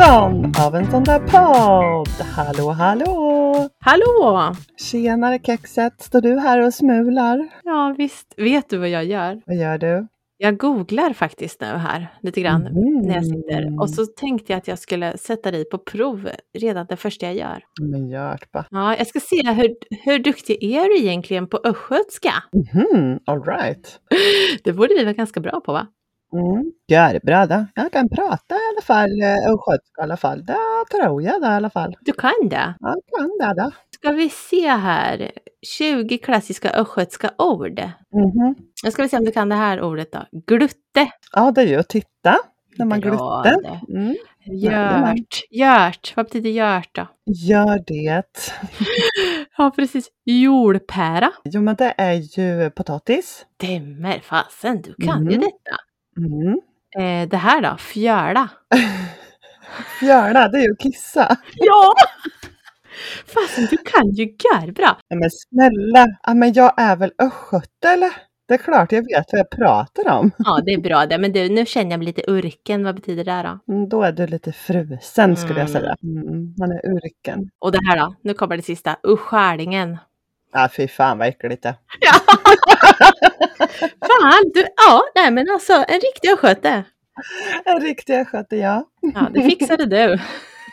Avsnitt 19 av en sån där podd. Hallå, hallå! Hallå! Tjenare kexet, står du här och smular? Ja visst, vet du vad jag gör? Vad gör du? Jag googlar faktiskt nu här lite grann Mm. när jag sitter. Och så tänkte jag att jag skulle sätta dig på prov redan det första jag gör. Men gör det bara. Ja, jag ska se hur, hur duktig är du egentligen på östgötska? Mhm, all right. Det borde vi vara ganska bra på va? Mm. Gör det bra då. Jag kan prata i alla fall, eh, och skötska i alla fall. Det tror jag då i alla fall. Du kan det? Jag kan det då. Ska vi se här. 20 klassiska östgötska ord. Mhm. Nu ska vi se om du kan det här ordet då. Glutte. Ja, det är ju att titta när man glutte. det. Mm. Gjort. Gjort. Vad betyder gjort då? Gör det. Ja, precis. Jordpära. Jo, men det är ju potatis. Stämmer fasen, du kan ju Mm. detta. Mm. Eh, det här då? Fjöla. Fjöla, det är ju att kissa. Ja! Fasen, du kan ju bra. Ja, men snälla, ja, men jag är väl östgöte eller? Det är klart jag vet vad jag pratar om. Ja, det är bra det. Men du, nu känner jag mig lite urken. Vad betyder det då? Mm, Då är du lite frusen skulle jag Mm. säga. Mm, man är urken. Och det här då? Nu kommer det sista. Urskärlingen. Ja, fy fan vad äckligt det Ja! Fan, du, ja, nej men alltså en riktig östgöte. En riktig östgöte, ja. Ja, det fixade du.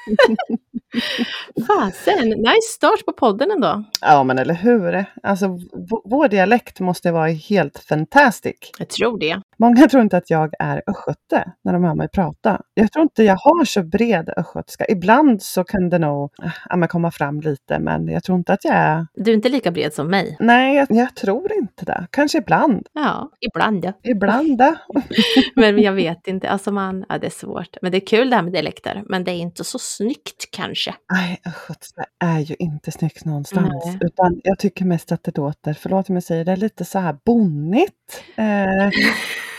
Fasen, nice start på podden ändå. Ja, men eller hur? Alltså, vår dialekt måste vara helt fantastic. Jag tror det. Många tror inte att jag är östgöte när de hör mig prata. Jag tror inte jag har så bred östgötska. Ibland så kan det nog äh, ja, komma fram lite, men jag tror inte att jag är... Du är inte lika bred som mig. Nej, jag, jag tror inte det. Kanske ibland. Ja, ibland ja. Ibland det. Men jag vet inte, alltså man, ja det är svårt. Men det är kul det här med dialekter, men det är inte så snyggt kanske. Nej, östgötska är ju inte snyggt någonstans. Nej. Utan jag tycker mest att det låter, förlåt om jag säger det, är lite så här bonnigt. Eh,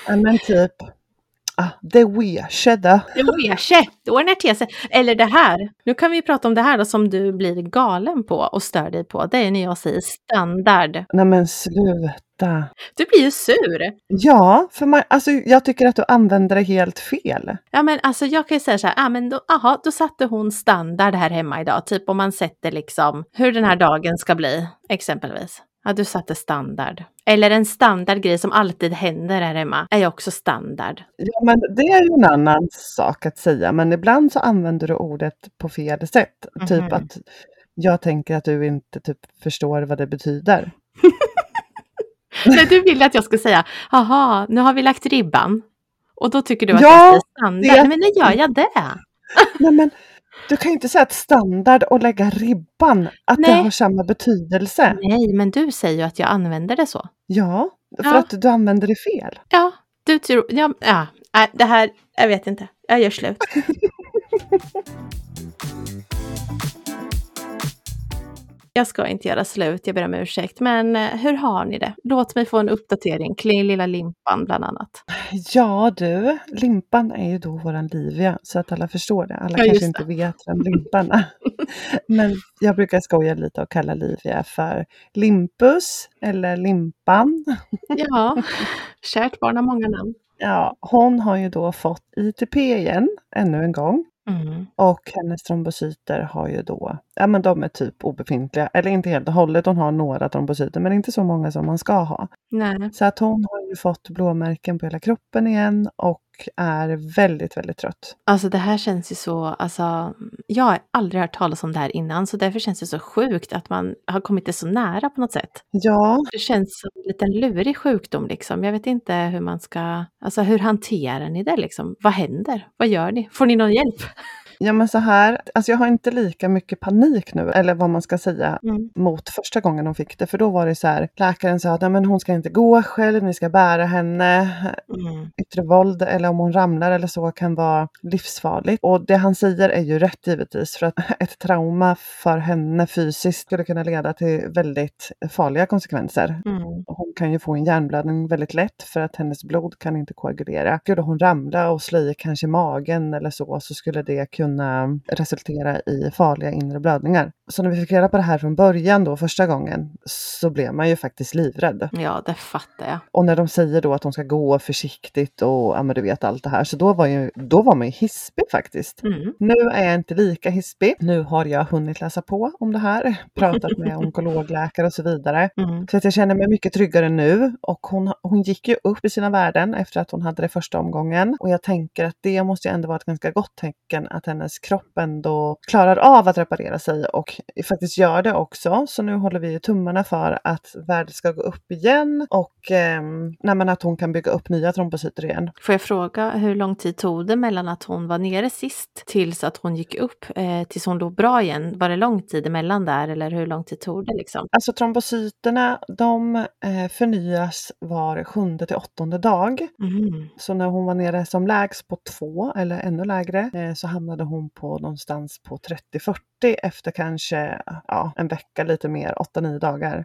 men typ, ah, det weskedde. Det wer det ordnar till sig. Eller det här, nu kan vi prata om det här då som du blir galen på och stör dig på. Det är när jag säger standard. Nej men sluta. Du blir ju sur. Ja, för man, alltså, jag tycker att du använder det helt fel. Ja men alltså jag kan ju säga så här, ah, men då, aha, då satte hon standard här hemma idag. Typ om man sätter liksom hur den här dagen ska bli, exempelvis. Ja, du satte standard. Eller en standardgrej som alltid händer här hemma är också standard. Ja, men det är ju en annan sak att säga, men ibland så använder du ordet på fel sätt. Typ Mhm. att jag tänker att du inte typ förstår vad det betyder. Nej, du vill att jag ska säga, aha, nu har vi lagt ribban. Och då tycker du att Ja, jag säger standard. det- men nu gör jag det. Nej, men du kan ju inte säga att standard och lägga ribban, att det Nej. har samma betydelse. Nej, men du säger ju att jag använder det så. Ja, för Ja. att du använder det fel. Ja, du tror, ja, ja, nej, det här, jag vet inte. Jag gör slut. Jag ska inte göra slut, jag ber om ursäkt. Men eh, hur har ni det? Låt mig få en uppdatering kring lilla limpan bland annat. Ja du, Limpan är ju då våran Livia, så att alla förstår det. Alla Ja, kanske just inte det. vet vem Limpan är. Men jag brukar skoja lite och kalla Livia för Limpus eller Limpan. Ja, kärt barn har många namn. Ja, hon har ju då fått ITP igen, ännu en gång. Mm. Och hennes trombocyter har ju då, ja men de är typ obefintliga, eller inte helt och hållet, hon har några trombocyter men inte så många som man ska ha. Nej. Så att hon har ju fått blåmärken på hela kroppen igen och är väldigt, väldigt trött. Alltså det här känns ju så, alltså jag har aldrig hört talas om det här innan så därför känns det så sjukt att man har kommit det så nära på något sätt. Ja, Det känns som en liten lurig sjukdom liksom. Jag vet inte hur man ska, alltså hur hanterar ni det liksom? Vad händer? Vad gör ni? Får ni någon hjälp? Ja men så här, alltså jag har inte lika mycket panik nu, eller vad man ska säga, Mm. mot första gången hon fick det. För då var det så här, läkaren sa att "Nej, men hon ska inte gå själv, ni ska bära henne. Mm. Yttre våld eller om hon ramlar eller så kan vara livsfarligt. Och det han säger är ju rätt givetvis för att ett trauma för henne fysiskt skulle kunna leda till väldigt farliga konsekvenser. Mm. Hon kan ju få en hjärnblödning väldigt lätt för att hennes blod kan inte koagulera. Skulle hon ramla och slå i kanske magen eller så, så skulle det kunna kunna resultera i farliga inre blödningar. Så när vi fick reda på det här från början då första gången så blev man ju faktiskt livrädd. Ja, det fattar jag. Och när de säger då att de ska gå försiktigt och ja, men du vet allt det här, så då var, ju, då var man ju hispig faktiskt. Mm. Nu är jag inte lika hispig. Nu har jag hunnit läsa på om det här, pratat med onkologläkare och så vidare. Mm. Så att jag känner mig mycket tryggare nu och hon, hon gick ju upp i sina värden efter att hon hade det första omgången. Och jag tänker att det måste ju ändå vara ett ganska gott tecken att hennes kropp ändå klarar av att reparera sig och faktiskt gör det också. Så nu håller vi tummarna för att värdet ska gå upp igen och eh, nej, att hon kan bygga upp nya trombocyter igen. Får jag fråga hur lång tid tog det mellan att hon var nere sist tills att hon gick upp eh, tills hon låg bra igen? Var det lång tid emellan där eller hur lång tid tog det liksom? Alltså trombocyterna de eh, förnyas var sjunde till åttonde dag. Mm. Så när hon var nere som lägst på två eller ännu lägre eh, så hamnade hon på någonstans på 30-40 efter kanske ja, en vecka lite mer, 8-9 dagar.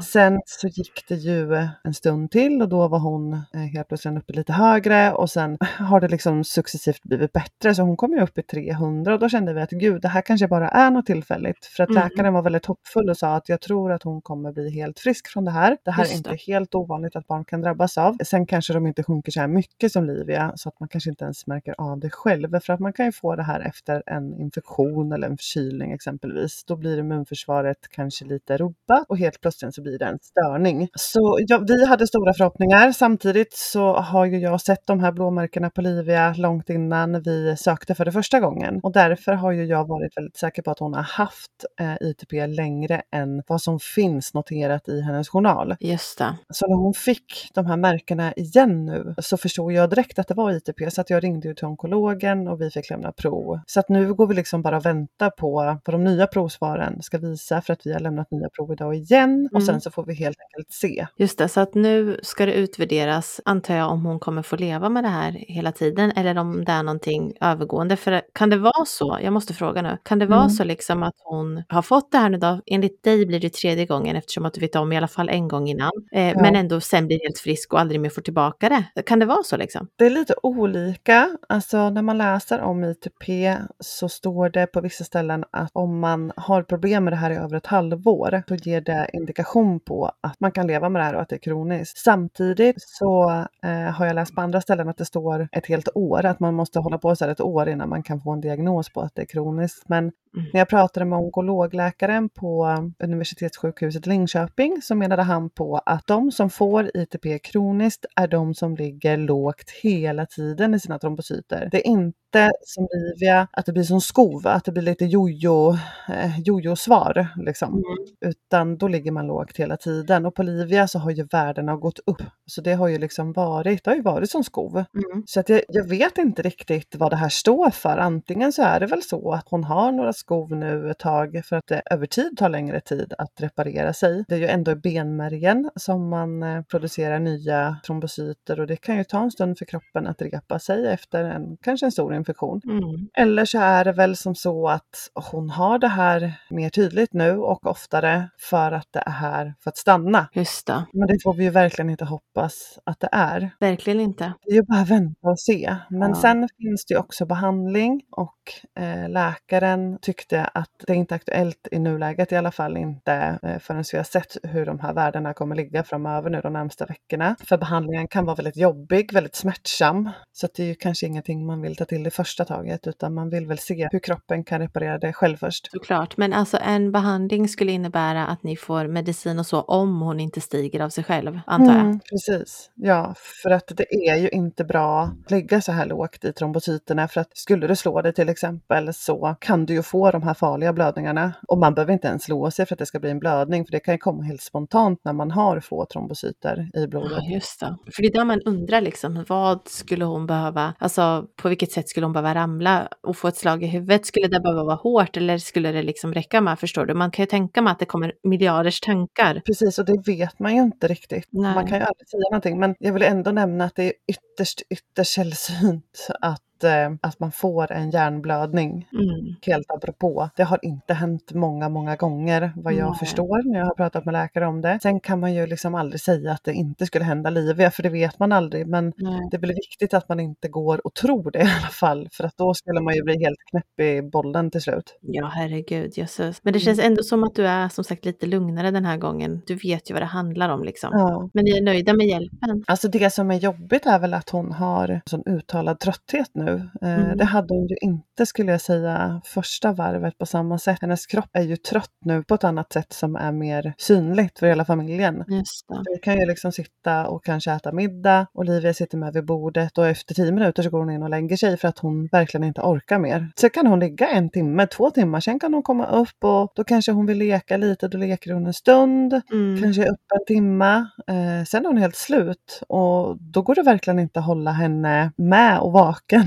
Sen så gick det ju en stund till och då var hon eh, helt plötsligt uppe lite högre och sen har det liksom successivt blivit bättre så hon kom ju upp i 300 och då kände vi att gud det här kanske bara är något tillfälligt för att Mm. läkaren var väldigt hoppfull och sa att jag tror att hon kommer bli helt frisk från det här. Det här är Just inte det. helt ovanligt att barn kan drabbas av. Sen kanske de inte sjunker så här mycket som Livia så att man kanske inte ens märker av det själv för att man kan ju få det här efter en infektion eller en förkylning exempelvis. Då blir immunförsvaret kanske lite rubbat och helt plötsligt så blir det en störning. Så ja, vi hade stora förhoppningar. Samtidigt så har ju jag sett de här blåmärkena på Livia långt innan vi sökte för det första gången och därför har ju jag varit väldigt säker på att hon har haft eh, ITP längre än vad som finns noterat i hennes journal. Just det. Så när hon fick de här märkena igen nu så förstod jag direkt att det var ITP så att jag ringde ju till onkologen och vi fick lämna prov. Så att nu går vi liksom bara och väntar på vad de nya provsvaren ska visa för att vi har lämnat nya prov idag igen och Mm. sen så får vi helt enkelt se. Just det, så att nu ska det utvärderas, antar jag, om hon kommer få leva med det här hela tiden eller om det är någonting övergående. För kan det vara så, jag måste fråga nu, kan det vara Mm. så liksom att hon har fått det här nu då, enligt dig blir det tredje gången eftersom att du vet om i alla fall en gång innan, eh, men ändå sen blir helt frisk och aldrig mer får tillbaka det. Kan det vara så liksom? Det är lite olika. Alltså när man läser om ITP så står det på vissa ställen att om man har problem med det här i över ett halvår, då ger det indikation på att man kan leva med det här och att det är kroniskt. Samtidigt så eh, har jag läst på andra ställen att det står ett helt år, att man måste hålla på så här ett år innan man kan få en diagnos på att det är kroniskt. Men Mm. när jag pratade med onkologläkaren på Universitetssjukhuset Linköping så menade han på att de som får ITP kroniskt är de som ligger lågt hela tiden i sina trombocyter. Det är inte som Livia, att det blir som skov, att det blir lite jojo, eh, jojo-svar liksom. Utan då ligger man lågt hela tiden. Och på Livia så har ju värdena gått upp. Så det har ju liksom varit, det har ju varit som skov. Mm. Så att jag, jag vet inte riktigt vad det här står för. Antingen så är det väl så att hon har några skov nu ett tag för att det över tid tar längre tid att reparera sig. Det är ju ändå i benmärgen som man eh, producerar nya trombocyter och det kan ju ta en stund för kroppen att repa sig efter en, kanske en stor infektion. Mm. Eller så är det väl som så att hon har det här mer tydligt nu och oftare för att det är här för att stanna. Just det, Men det får vi ju verkligen inte hoppas att det är. verkligen inte. Det är ju bara vänta och se. Men Ja. sen finns det ju också behandling och eh, läkaren tyckte att det är inte aktuellt i nuläget i alla fall inte eh, förrän vi har sett hur de här värdena kommer ligga framöver nu de närmsta veckorna. För behandlingen kan vara väldigt jobbig, väldigt smärtsam. Så det är ju kanske ingenting man vill ta till första taget utan man vill väl se hur kroppen kan reparera det själv först. Såklart, men alltså en behandling skulle innebära att ni får medicin och så om hon inte stiger av sig själv, antar jag. Mm, precis, ja, för att det är ju inte bra att ligga så här lågt i trombocyterna för att skulle du slå dig till exempel så kan du ju få de här farliga blödningarna och man behöver inte ens slå sig för att det ska bli en blödning för det kan ju komma helt spontant när man har få trombocyter i blodet. Ja, just det. För det är där man undrar liksom, vad skulle hon behöva, alltså på vilket sätt skulle hon behöva ramla och få ett slag i huvudet? Skulle det behöva vara hårt eller skulle det liksom räcka med, förstår du? Man kan ju tänka mig att det kommer miljarders tankar. Precis, och det vet man ju inte riktigt. Nej. Man kan ju aldrig säga någonting, men jag vill ändå nämna att det är ytterst, ytterst sällsynt att att, eh, att man får en hjärnblödning. Mm. Helt apropå. Det har inte hänt många, många gånger vad jag Nej. förstår när jag har pratat med läkare om det. Sen kan man ju liksom aldrig säga att det inte skulle hända Livia, för det vet man aldrig. Men Nej. det är väl viktigt att man inte går och tror det i alla fall, för att då skulle man ju bli helt knäpp i bollen till slut. Ja, herregud, jösses. Men det känns ändå som att du är som sagt lite lugnare den här gången. Du vet ju vad det handlar om liksom. Ja. Men ni är nöjda med hjälpen? Alltså det som är jobbigt är väl att hon har sån uttalad trötthet nu. Eh, Mm. Det hade hon ju inte skulle jag säga första varvet på samma sätt. Hennes kropp är ju trött nu på ett annat sätt som är mer synligt för hela familjen. Just det. Vi kan ju liksom sitta och kanske äta middag. Olivia sitter med vid bordet och efter tio minuter så går hon in och lägger sig för att hon verkligen inte orkar mer. Så kan hon ligga en timme, två timmar, sen kan hon komma upp och då kanske hon vill leka lite, då leker hon en stund. Mm. Kanske upp en timme. Eh, sen är hon helt slut och då går det verkligen inte att hålla henne med och vaken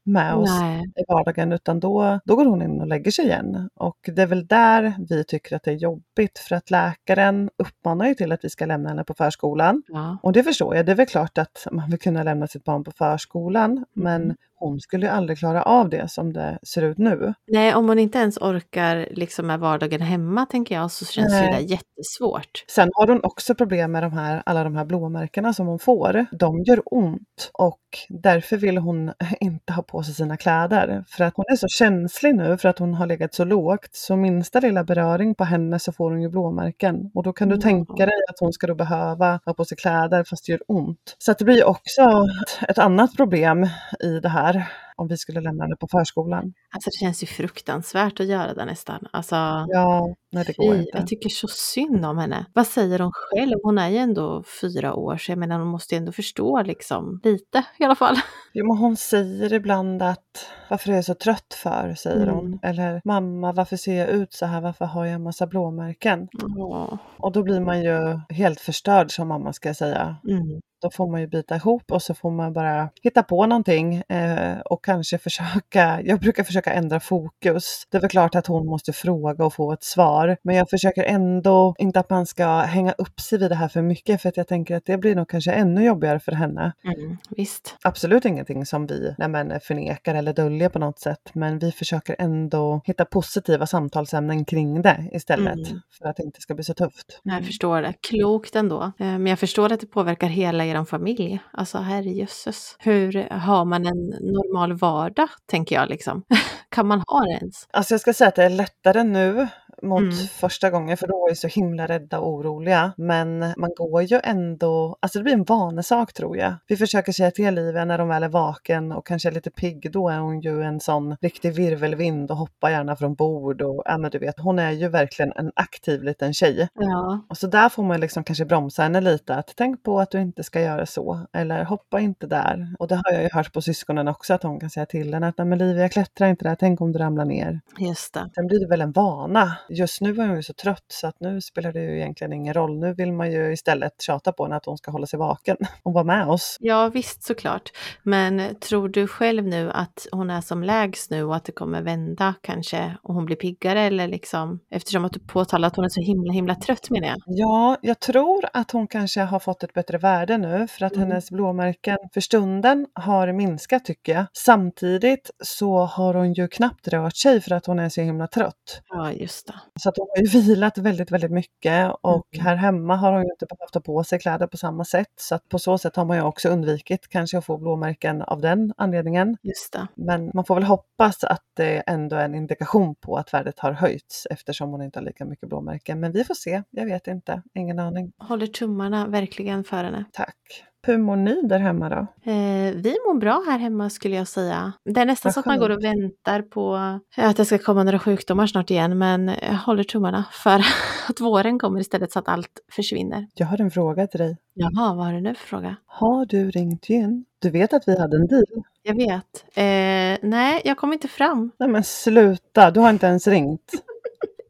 med oss Nej. i vardagen utan då, då går hon in och lägger sig igen. Och det är väl där vi tycker att det är jobbigt för att läkaren uppmanar ju till att vi ska lämna henne på förskolan. Ja. Och det förstår jag, det är väl klart att man vill kunna lämna sitt barn på förskolan men Mm. hon skulle ju aldrig klara av det som det ser ut nu. Nej, om hon inte ens orkar liksom med vardagen hemma tänker jag så känns Nej. det jättesvårt. Sen har hon också problem med de här, alla de här blåmärkena som hon får. De gör ont och därför vill hon inte ha på sig sina kläder. För att hon är så känslig nu för att hon har legat så lågt. Så minsta lilla beröring på henne så får hon ju blåmärken. Och då kan du Ja. tänka dig att hon ska då behöva ha på sig kläder fast det gör ont. Så det blir också ett annat problem i det här om vi skulle lämna henne på förskolan. Alltså det känns ju fruktansvärt att göra det nästan. Alltså, Ja, nej det går fy, inte. jag tycker så synd om henne. Vad säger hon själv? Hon är ju ändå fyra år, så jag menar hon måste ju ändå förstå liksom lite i alla fall. Jo, men hon säger ibland att varför är jag så trött för, säger Mm. hon. Eller mamma, varför ser jag ut så här? Varför har jag en massa blåmärken? Åh. Och då blir man ju helt förstörd som mamma ska jag säga. Mm. Då får man ju bita ihop och så får man bara hitta på någonting eh, och kanske försöka, jag brukar försöka ändra fokus. Det är väl klart att hon måste fråga och få ett svar, men jag försöker ändå inte att man ska hänga upp sig vid det här för mycket för att jag tänker att det blir nog kanske ännu jobbigare för henne. Mm. Visst. Absolut ingenting som vi nej men, förnekar eller döljer på något sätt, men vi försöker ändå hitta positiva samtalsämnen kring det istället Mm. för att det inte ska bli så tufft. Jag förstår det. Klokt ändå. Eh, Men jag förstår att det påverkar hela er familj. Alltså herrejösses. Hur har man en normal vardag, tänker jag liksom. kan man ha det ens? Alltså jag ska säga att det är lättare nu mot Mm. första gången för då var vi så himla rädda och oroliga. Men man går ju ändå, alltså det blir en vanesak tror jag. Vi försöker säga till Livia när de väl är vaken och kanske är lite pigg, då är hon ju en sån riktig virvelvind och hoppar gärna från bord och ja men du vet, hon är ju verkligen en aktiv liten tjej. Ja. Och så där får man liksom kanske bromsa henne lite, att tänk på att du inte ska göra så, eller hoppa inte där. Och det har jag ju hört på syskonen också, att hon kan säga till henne att nej men Livia klättra inte där, tänk om du ramlar ner. Just det. Sen blir det väl en vana. Just nu är hon ju så trött så att nu spelar det ju egentligen ingen roll. Nu vill man ju istället tjata på henne att hon ska hålla sig vaken och vara med oss. Ja visst såklart. Men tror du själv nu att hon är som lägst nu och att det kommer vända kanske och hon blir piggare eller liksom eftersom att du påtalar att hon är så himla himla trött menar jag. Ja, jag tror att hon kanske har fått ett bättre värde nu för att Mm. hennes blåmärken för stunden har minskat tycker jag. Samtidigt så har hon ju knappt rört sig för att hon är så himla trött. Ja just det. Så att hon har ju vilat väldigt, väldigt mycket och Mm. här hemma har hon ju inte behövt ta på sig kläder på samma sätt. Så att på så sätt har man ju också undvikit kanske att få blåmärken av den anledningen. Just det. Men man får väl hoppas att det ändå är en indikation på att värdet har höjts eftersom hon inte har lika mycket blåmärken. Men vi får se, jag vet inte, ingen aning. Håller tummarna verkligen för henne. Tack. Hur mår ni där hemma då? Eh, vi mår bra här hemma skulle jag säga. Det är nästan Vad så att man går och väntar på att det ska komma några sjukdomar snart igen. Men jag håller tummarna för att våren kommer istället så att allt försvinner. Jag har en fråga till dig. Jaha, vad har du nu för fråga? Har du ringt Gyn? Du vet att vi hade en deal? Jag vet. Eh, nej, jag kom inte fram. Nej men sluta, du har inte ens ringt.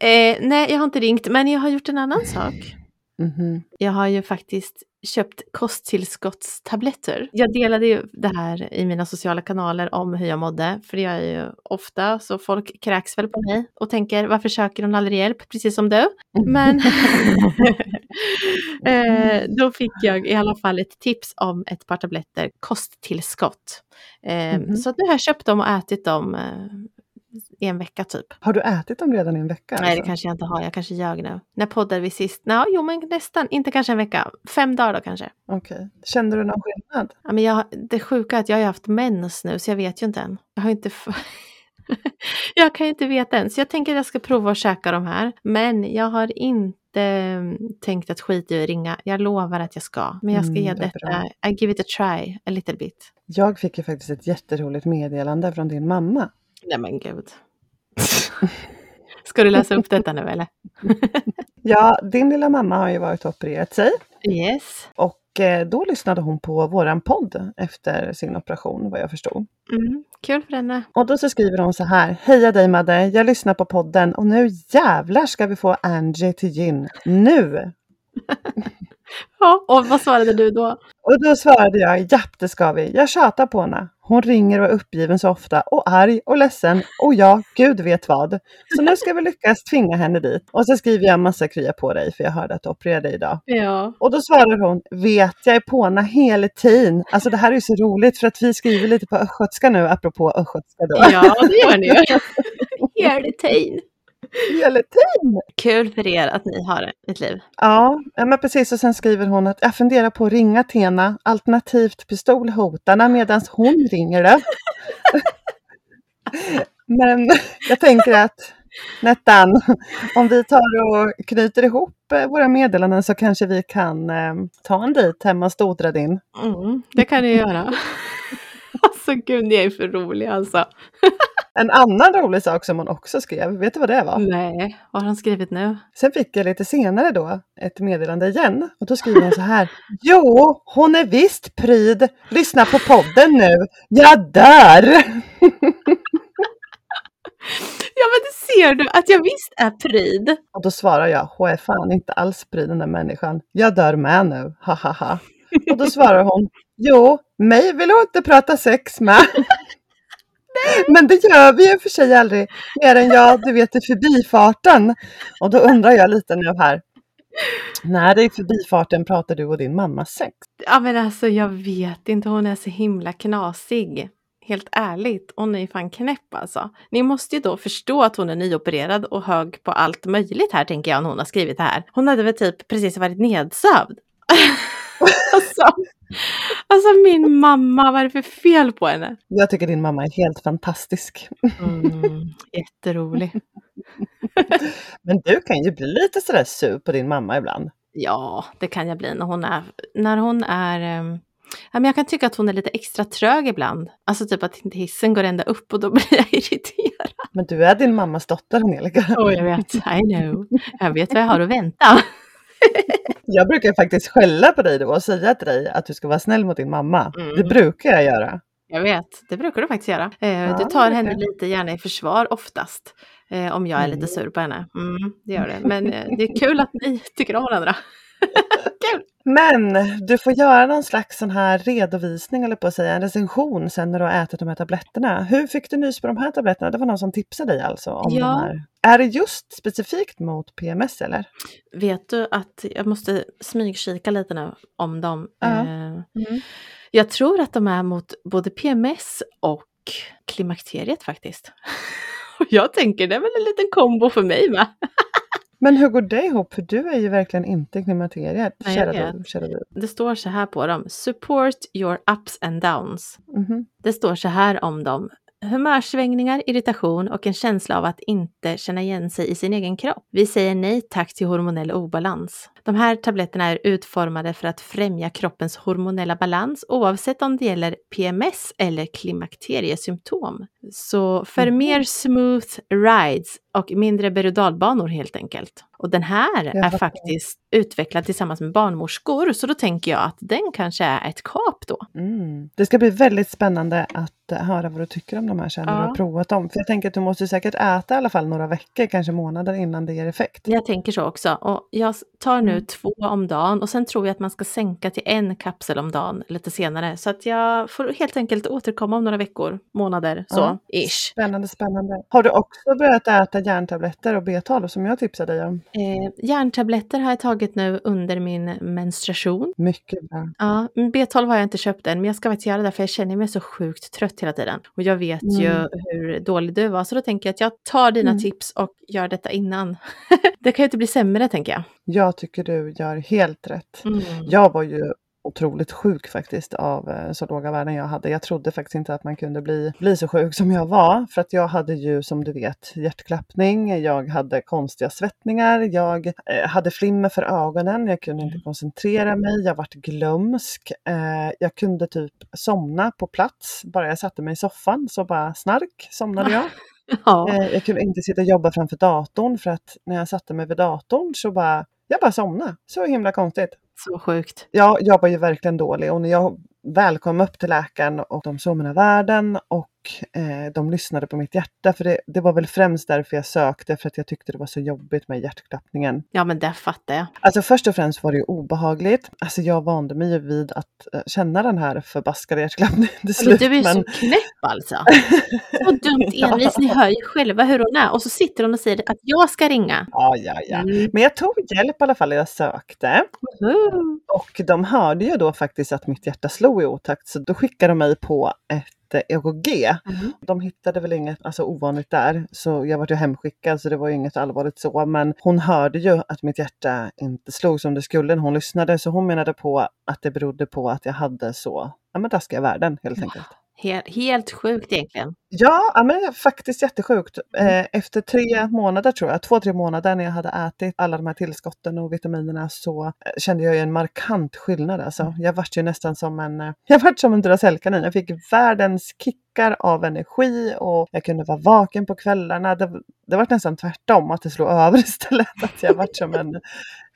Eh, nej, jag har inte ringt, men jag har gjort en annan sak. Mhm. Jag har ju faktiskt köpt kosttillskottstabletter. Jag delade ju det här i mina sociala kanaler om hur jag mådde, för det gör jag ju ofta, så folk kräks väl på mig och tänker varför söker hon aldrig hjälp, precis som du. Men eh, då fick jag i alla fall ett tips om ett par tabletter kosttillskott. Eh, mm -hmm. Så nu har jag köpt dem och ätit dem eh, i en vecka typ. Har du ätit dem redan i en vecka? Nej, alltså? det kanske jag inte har. Jag kanske ljög nu. När poddade vi sist? Nå, jo, men nästan. Inte kanske en vecka. Fem dagar då kanske. Okej. Okay. Kände du någon skillnad? Ja, men jag, det sjuka är att jag har haft mens nu, så jag vet ju inte än. Jag har inte... jag kan inte veta än, så jag tänker att jag ska prova att käka de här. Men jag har inte mm, tänkt att skita i att ringa. Jag lovar att jag ska. Men jag ska mm, ge det detta, I give it a try a little bit. Jag fick ju faktiskt ett jätteroligt meddelande från din mamma. Nej men gud. Ska du läsa upp detta nu eller? ja, din lilla mamma har ju varit och opererat sig. Yes. Och eh, då lyssnade hon på våran podd efter sin operation vad jag förstod. Mm, kul för henne. Och då så skriver hon så här. Heja dig Madde, jag lyssnar på podden och nu jävlar ska vi få Angie till gin. Nu! ja, och vad svarade du då? Och då svarade jag, japp det ska vi. Jag tjatar på henne. Hon ringer och är uppgiven så ofta och arg och ledsen och ja, gud vet vad. Så nu ska vi lyckas tvinga henne dit. Och så skriver jag massa krya på dig för jag hörde att du opererade dig idag. Ja. Och då svarar hon, vet jag är påna hela tiden. Alltså det här är så roligt för att vi skriver lite på östgötska nu apropå östgötska då. Ja, det gör ni ju. hela tiden hela tiden. Kul för er att ni har ett liv. Ja, men precis. Och sen skriver hon att jag funderar på att ringa Tena, alternativt pistolhotarna medan hon ringer det. men jag tänker att Nettan, om vi tar och knyter ihop eh, våra meddelanden så kanske vi kan eh, ta en dit hemma och stodra din. Mm, det kan ni göra. alltså gud, ni är för roliga alltså. En annan rolig sak som hon också skrev, vet du vad det var? Nej, vad har hon skrivit nu? Sen fick jag lite senare då ett meddelande igen och då skriver hon så här. Jo, hon är visst pryd. Lyssna på podden nu. Jag dör! Ja men det ser du att jag visst är pryd. Och då svarar jag, hon är fan inte alls pryd den där människan. Jag dör med nu, ha ha ha. Och då svarar hon, jo, mig vill hon inte prata sex med. Men det gör vi ju för sig aldrig, mer än jag, du vet i förbifarten. Och då undrar jag lite nu här, när det är förbifarten pratar du och din mamma sex? Ja men alltså jag vet inte, hon är så himla knasig. Helt ärligt, hon är fan knäpp alltså. Ni måste ju då förstå att hon är nyopererad och hög på allt möjligt här tänker jag när hon har skrivit det här. Hon hade väl typ precis varit nedsövd. alltså, alltså min mamma, vad är det för fel på henne? Jag tycker din mamma är helt fantastisk. Mm, jätterolig. Men du kan ju bli lite sådär sur på din mamma ibland. Ja, det kan jag bli när hon är, när hon är. Ja, men jag kan tycka att hon är lite extra trög ibland. Alltså typ att inte hissen går ända upp och då blir jag irriterad. Men du är din mammas dotter Angelica. Oh, jag vet. I know. Jag vet vad jag har att vänta. Jag brukar faktiskt skälla på dig då och säga till dig att du ska vara snäll mot din mamma. Mm. Det brukar jag göra. Jag vet, det brukar du faktiskt göra. Eh, ja, du tar henne lite gärna i försvar oftast. Eh, om jag är lite mm. sur på henne. Mm, det gör det. Men eh, det är kul att ni tycker om varandra. Kul! Men du får göra någon slags sån här redovisning eller på att säga, en recension sen när du har ätit de här tabletterna. Hur fick du nys på de här tabletterna? Det var någon som tipsade dig alltså om ja. de här. Är det just specifikt mot PMS eller? Vet du att jag måste smygkika lite nu om dem. Uh -huh. mm. Jag tror att de är mot både PMS och klimakteriet faktiskt. jag tänker det är väl en liten kombo för mig med. Men hur går det ihop? För du är ju verkligen inte klimakteriet. Nej, kära du, kära du. Det står så här på dem. Support your ups and downs. Mm -hmm. Det står så här om dem. Humörsvängningar, irritation och en känsla av att inte känna igen sig i sin egen kropp. Vi säger nej tack till hormonell obalans. De här tabletterna är utformade för att främja kroppens hormonella balans oavsett om det gäller PMS eller klimakteriesymptom. Så för mm. mer smooth rides och mindre berg helt enkelt. Och den här är faktiskt utvecklad tillsammans med barnmorskor, så då tänker jag att den kanske är ett kap då. Mm. Det ska bli väldigt spännande att höra vad du tycker om de här sen när ja. du har provat dem. För jag tänker att du måste säkert äta i alla fall några veckor, kanske månader innan det ger effekt. Jag tänker så också. Och jag tar nu nu Mm. två om dagen och sen tror jag att man ska sänka till en kapsel om dagen lite senare. Så att jag får helt enkelt återkomma om några veckor, månader, så Ja. ish. Spännande, spännande. Har du också börjat äta järntabletter och B12 som jag tipsade dig om? Eh, järntabletter har jag tagit nu under min menstruation. Mycket bra. Ja, men B12 har jag inte köpt än, men jag ska faktiskt göra det för jag känner mig så sjukt trött hela tiden. Och jag vet ju Mm. hur dålig du var, så då tänker jag att jag tar dina Mm. tips och gör detta innan. det kan ju inte bli sämre, tänker jag. Jag tycker du gör helt rätt. Mm. Jag var ju otroligt sjuk faktiskt av eh, så låga värden jag hade. Jag trodde faktiskt inte att man kunde bli, bli så sjuk som jag var. För att jag hade ju som du vet hjärtklappning, jag hade konstiga svettningar, jag eh, hade flimmer för ögonen, jag kunde inte koncentrera mig, jag vart glömsk. Eh, jag kunde typ somna på plats, bara jag satte mig i soffan så bara snark somnade jag. Ja. Eh, jag kunde inte sitta och jobba framför datorn för att när jag satte mig vid datorn så bara, jag bara somnade. Så himla konstigt. Så sjukt. Ja, jag var ju verkligen dålig och när jag väl kom upp till läkaren och de såg mina värden och eh, de lyssnade på mitt hjärta. För det, det var väl främst därför jag sökte, för att jag tyckte det var så jobbigt med hjärtklappningen. Ja, men det fattar jag. Alltså först och främst var det ju obehagligt. Alltså jag vande mig ju vid att eh, känna den här förbaskade hjärtklappningen till Men slut. du är men... så knäpp alltså. Så dumt envis, ni hör ju själva hur hon är. Och så sitter hon och säger att jag ska ringa. Ja, ja, ja. Mm. Men jag tog hjälp i alla fall, jag sökte. Woho! Och de hörde ju då faktiskt att mitt hjärta slog i otakt, så då skickade de mig på ett eh, EKG. Mm. De hittade väl inget alltså, ovanligt där, så jag var ju hemskickad så det var ju inget allvarligt så. Men hon hörde ju att mitt hjärta inte slog som det skulle när hon lyssnade, så hon menade på att det berodde på att jag hade så ja, men taskiga värden helt enkelt. Helt, helt sjukt egentligen. Ja, men det är faktiskt jättesjukt. Eh, Efter tre månader tror jag, två, tre månader när jag hade ätit alla de här tillskotten och vitaminerna så eh, kände jag ju en markant skillnad. Alltså. Jag vart ju nästan som en, eh, jag vart som en Duracellkanin. Jag fick världens kickar av energi och jag kunde vara vaken på kvällarna. Det, det var nästan tvärtom, att det slog över istället. Att jag vart som en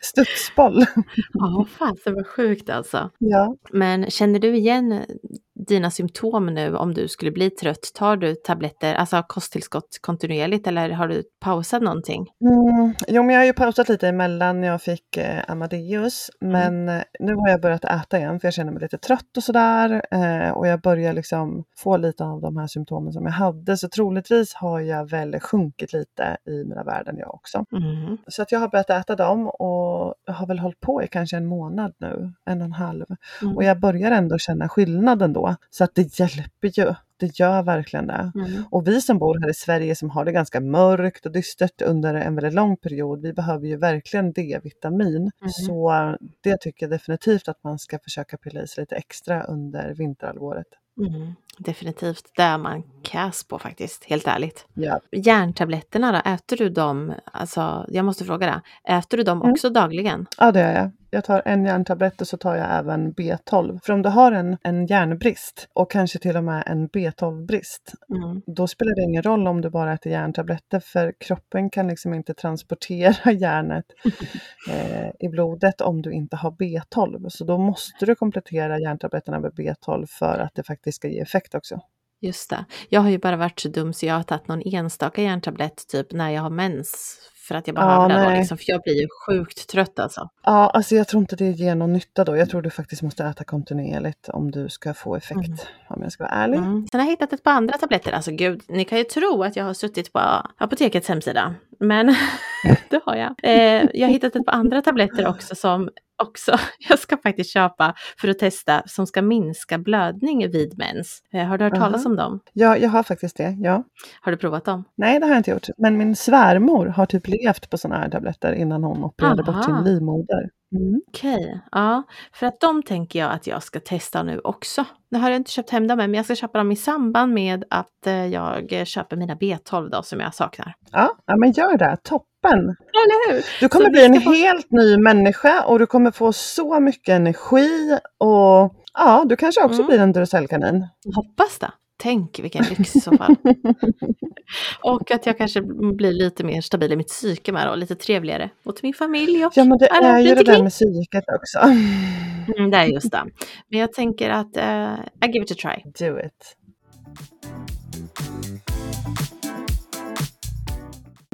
studsboll. Ja, fan det var sjukt alltså. Ja. Men känner du igen dina symptom nu om du skulle bli trött? Tar du tabletter, alltså kosttillskott kontinuerligt eller har du pausat någonting? Mm, jo, men jag har ju pausat lite emellan jag fick eh, Amadeus. Men eh, nu har jag börjat äta igen för jag känner mig lite trött och sådär. Eh, och jag börjar liksom få lite av de här symptomen som jag hade. Så troligtvis har jag väl sjunkit lite i mina värden jag också. Mm. Så att jag har börjat äta dem och har väl hållit på i kanske en månad nu, en och en halv. Mm. Och jag börjar ändå känna skillnaden då. Så att det hjälper ju. Det gör verkligen det. Mm. Och vi som bor här i Sverige som har det ganska mörkt och dystert under en väldigt lång period, vi behöver ju verkligen D-vitamin. Mm. Så eh, det tycker jag definitivt att man ska försöka pilla i sig lite extra under vinterhalvåret. Mm. Definitivt, det är man kass på faktiskt, helt ärligt. Ja. Järntabletterna då, äter du dem, alltså jag måste fråga det, äter du dem Mm. också dagligen? ja, det gör jag. Jag tar en järntablett och så tar jag även B12. För om du har en, en järnbrist och kanske till och med en B12-brist, Mm. då spelar det ingen roll om du bara äter järntabletter för kroppen kan liksom inte transportera järnet eh, i blodet om du inte har B12. Så då måste du komplettera järntabletterna med B12 för att det faktiskt ska ge effekt också. Just det. Jag har ju bara varit så dum så jag har tagit någon enstaka järntablett typ när jag har mens. För att jag behöver Ja, det liksom, för jag blir ju sjukt trött alltså. Ja, alltså jag tror inte det ger någon nytta då. Jag tror du faktiskt måste äta kontinuerligt om du ska få effekt. Mm. Om jag ska vara ärlig. Mm. Sen har jag hittat ett par andra tabletter. Alltså gud, ni kan ju tro att jag har suttit på apotekets hemsida. Men det har jag. Eh, jag har hittat ett par andra tabletter också som också jag ska faktiskt köpa för att testa som ska minska blödning vid mens. Eh, har du hört talas Aha. om dem? Ja, jag har faktiskt det. Ja. Har du provat dem? Nej, det har jag inte gjort. Men min svärmor har typ levt på sådana här tabletter innan hon opererade bort sin Aha. livmoder. Mm. Okej, ja. För att de tänker jag att jag ska testa nu också. Nu har jag inte köpt hem dem än, men jag ska köpa dem i samband med att eh, jag köper mina B12 då som jag saknar. Ja, ja, men gör det. Toppen! Eller hur? Du kommer Så bli en få- helt ny människa och du kommer få så mycket energi och ja, du kanske också Mm. blir en Duracellkanin. Hoppas det. Tänk vilken lyx i så fall. och att jag kanske blir lite mer stabil i mitt psyke med och lite trevligare mot min familj och Ja, men det är ju det där med psyket också. Mm, det är just det. Men jag tänker att eh, I give it a try. Do it.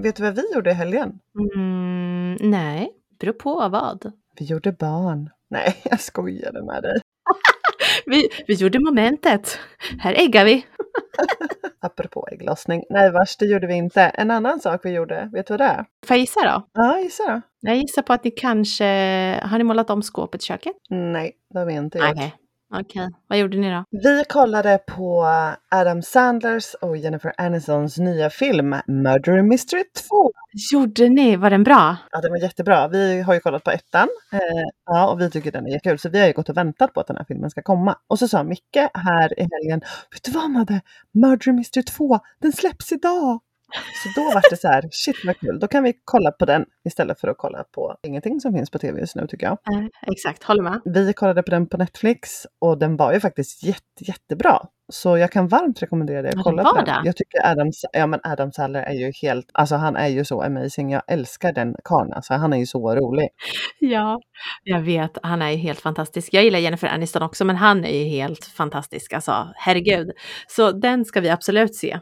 Vet du vad vi gjorde i helgen? Mm, nej, Apropå vad? Vi gjorde barn. Nej, jag skojade med dig. Vi, vi gjorde momentet. Här äggar vi. Apropå ägglossning. Nej vars, det gjorde vi inte. En annan sak vi gjorde, vet du vad det är? Får jag gissa då? Ja, gissa då. Jag gissar på att ni kanske... Har ni målat om skåpet i köket? Nej, det har vi inte gjort. Okej. Okej. Vad gjorde ni då? Vi kollade på Adam Sandlers och Jennifer Anisons nya film Murder Mystery 2. Gjorde ni? Var den bra? Ja, den var jättebra. Vi har ju kollat på ettan eh, ja, och vi tycker den är jättekul. Så vi har ju gått och väntat på att den här filmen ska komma. Och så sa Micke här i helgen, vet du vad Madde? Murder Mystery 2, den släpps idag! Så då var det så här, shit vad kul, då kan vi kolla på den istället för att kolla på ingenting som finns på tv just nu tycker jag. Eh, exakt, håller med. Vi kollade på den på Netflix och den var ju faktiskt jätte, jättebra. Så jag kan varmt rekommendera dig att kolla på den. det. Jag tycker Adam, ja, men Adam Sandler är ju helt, alltså han är ju så amazing. Jag älskar den karln, alltså han är ju så rolig. Ja, jag vet. Han är ju helt fantastisk. Jag gillar Jennifer Aniston också, men han är ju helt fantastisk. Alltså, herregud. Så den ska vi absolut se.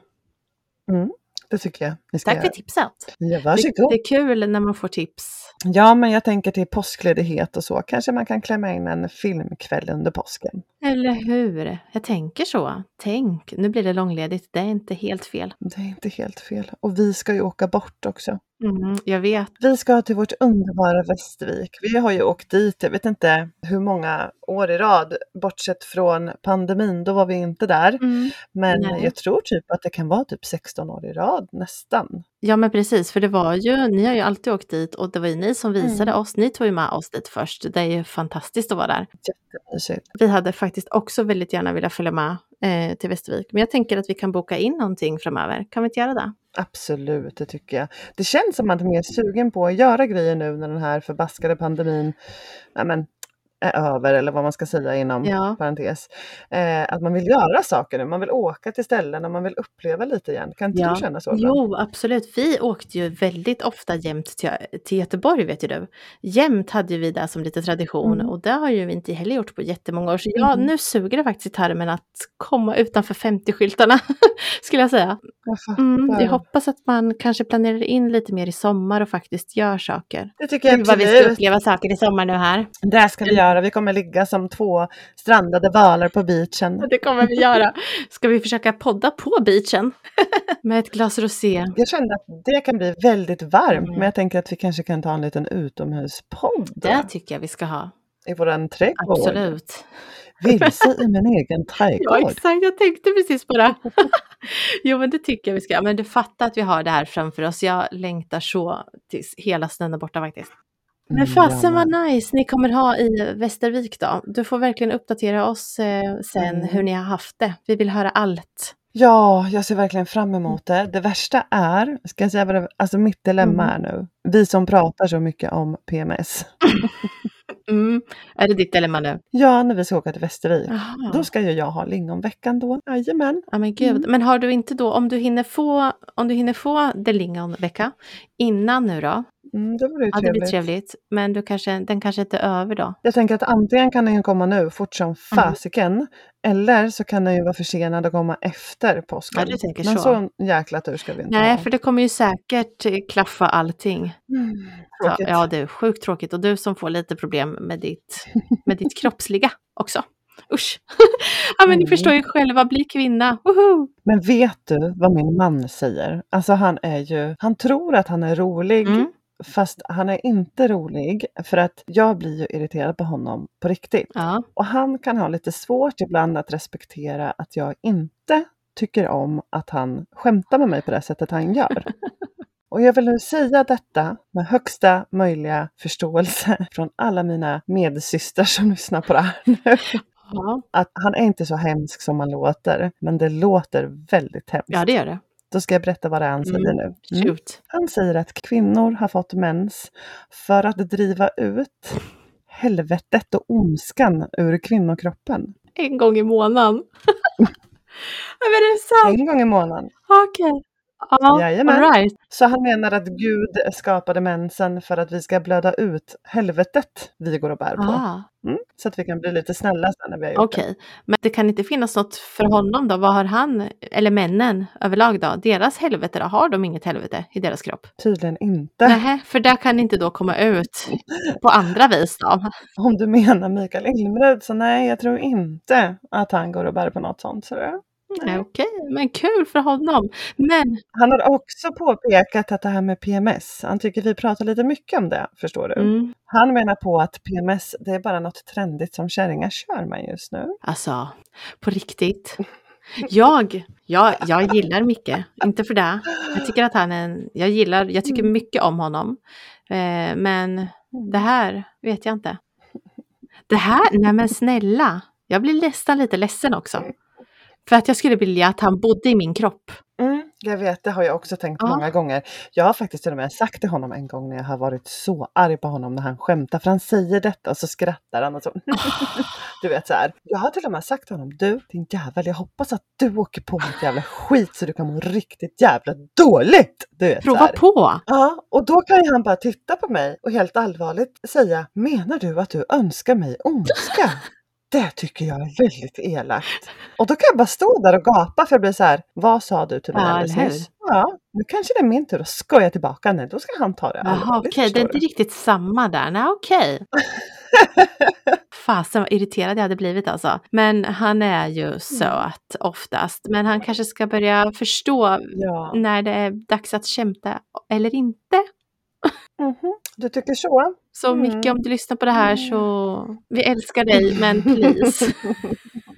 Mm, det tycker jag. Ni ska Tack för tipset. Ja, Det, varsågod. det är kul när man får tips. Ja, men jag tänker till påskledighet och så. Kanske man kan klämma in en filmkväll under påsken. Eller hur? Jag tänker så. Tänk, nu blir det långledigt. Det är inte helt fel. Det är inte helt fel. Och vi ska ju åka bort också. Mm, jag vet. Vi ska till vårt underbara Västervik. Vi har ju åkt dit, jag vet inte hur många år i rad, bortsett från pandemin, då var vi inte där. Mm. Men Nej. jag tror typ att det kan vara typ 16 år i rad nästan. Ja men precis, för det var ju, ni har ju alltid åkt dit och det var ju ni som visade Mm. oss, ni tog ju med oss dit först. Det är ju fantastiskt att vara där. Jättemysigt. Vi hade faktiskt också väldigt gärna velat följa med eh, till Västervik, men jag tänker att vi kan boka in någonting framöver. Kan vi inte göra det? Absolut, det tycker jag. Det känns som att man är mer sugen på att göra grejer nu när den här förbaskade pandemin ja, men, är över eller vad man ska säga inom Ja. parentes. Eh, att man vill göra saker nu, man vill åka till ställen och man vill uppleva lite igen. Kan inte Ja. du känna så? ibland? Jo, absolut. Vi åkte ju väldigt ofta jämt till, till Göteborg, vet ju du. Jämt hade ju vi det som lite tradition Mm. och det har ju vi inte heller gjort på jättemånga år. Så ja, Mm. nu suger det faktiskt i tarmen att komma utanför 50-skyltarna, skulle jag säga. Jag. Mm, jag hoppas att man kanske planerar in lite mer i sommar och faktiskt gör saker. Det tycker jag Gud vad vi ska absolut. uppleva saker i sommar nu här. Det ska vi göra. Vi kommer ligga som två strandade valar på beachen. Det kommer vi göra. Ska vi försöka podda på beachen? Med ett glas rosé. Jag kände att det kan bli väldigt varmt, Mm. men jag tänker att vi kanske kan ta en liten utomhuspodd Det tycker jag vi ska ha. i våran trädgård. Absolut. Vilse i min egen Ja, trädgård. exakt. Jag tänkte precis på det. jo, men det tycker jag vi ska. Men du fattar att vi har det här framför oss. Jag längtar så tills hela snön är borta faktiskt. Men fasen Ja, vad nice ni kommer ha i Västervik då. Du får verkligen uppdatera oss eh, sen Mm. hur ni har haft det. Vi vill höra allt. Ja, jag ser verkligen fram emot det. Det värsta är, ska jag säga vad det, alltså mitt dilemma Mm. är nu. Vi som pratar så mycket om PMS. Mm. Är det ditt dilemma nu? Ja, när vi ska åka till Västervik. Då ska ju jag ha lingonveckan då. Jajamän. Ja men gud, Mm. men har du inte då, om du hinner få, om du hinner få the lingonvecka innan nu då? Mm, det vore ju Ja det blir trevligt. trevligt, men du kanske, den kanske inte är över då? Jag tänker att antingen kan den komma nu fort Mm. som fasiken. Eller så kan den ju vara försenad och komma efter påsken. Ja, du tänker Men så. så jäkla tur ska vi inte Nej, ha. för det kommer ju säkert eh, klaffa allting. Mm, Så, ja, det är sjukt tråkigt. Och du som får lite problem med ditt, med ditt kroppsliga också. Usch! ja, men ni Mm. förstår ju själva, bli kvinna. Woho! Men vet du vad min man säger? Alltså han är ju, han tror att han är rolig. Mm. Fast han är inte rolig för att jag blir ju irriterad på honom på riktigt. Ja, Och han kan ha lite svårt ibland att respektera att jag inte tycker om att han skämtar med mig på det sättet han gör. Och jag vill nu säga detta med högsta möjliga förståelse från alla mina medsystrar som lyssnar på det här nu. ja. Att han är inte så hemsk som han låter, men det låter väldigt hemskt. ja det gör det. Då ska jag berätta vad det är han säger Mm. nu. Mm. Han säger att kvinnor har fått mens för att driva ut helvetet och ondskan ur kvinnokroppen. En gång i månaden. men är det sant? En gång i månaden. Okej. Ja, Jajamän. right. Så han menar att Gud skapade mensen för att vi ska blöda ut helvetet vi går och bär på. Ah, Mm. Så att vi kan bli lite snälla sen när vi har gjort Okej, men det kan inte finnas något för honom då? Vad har han, eller männen överlag då? Deras helvete då? Har de inget helvete i deras kropp? det. Tydligen inte. Nej, för där kan inte då komma ut på andra vis då? Om du menar Mikael Ilmrud så nej, jag tror inte att han går och bär på något sånt. Så det. Nej, Okej, men kul för honom. Men Han har också påpekat att det här med PMS, han tycker vi pratar lite mycket om det, förstår du. mm, Han menar på att PMS, det är bara något trendigt som kärringar kör med just nu. alltså, på riktigt. Jag, jag, jag gillar Micke, inte för det. Jag tycker att han är en, jag gillar, jag tycker Mm. mycket om honom. Eh, men det här vet jag inte. Det här, nej men snälla. Jag blir nästan lite ledsen också. För att jag skulle vilja att han bodde i min kropp. Mm, jag vet, det har jag också tänkt Ja. många gånger. Jag har faktiskt till och med sagt till honom en gång när jag har varit så arg på honom när han skämtar, för han säger detta och så skrattar han och så. du vet så här. Jag har till och med sagt till honom, du din jävel, jag hoppas att du åker på något jävla skit så du kan må riktigt jävla dåligt. Du vet, Prova på! Ja, och då kan han bara titta på mig och helt allvarligt säga, menar du att du önskar mig ondska? Det tycker jag är väldigt elakt. Och då kan jag bara stå där och gapa för jag blir så här, vad sa du till mig Ja, alldeles nyss? Ja, nu kanske det är min tur att skoja tillbaka. Nej, då ska han ta det Jaha, okej, det är inte riktigt samma där. Nej, okej. Fasen vad irriterad jag hade blivit alltså. Men han är Mm. ju söt oftast. Men han kanske ska börja förstå Ja, när det är dags att kämpa eller inte. Mhm. du tycker så? Så Mm. Micke, om du lyssnar på det här så vi älskar dig, men please.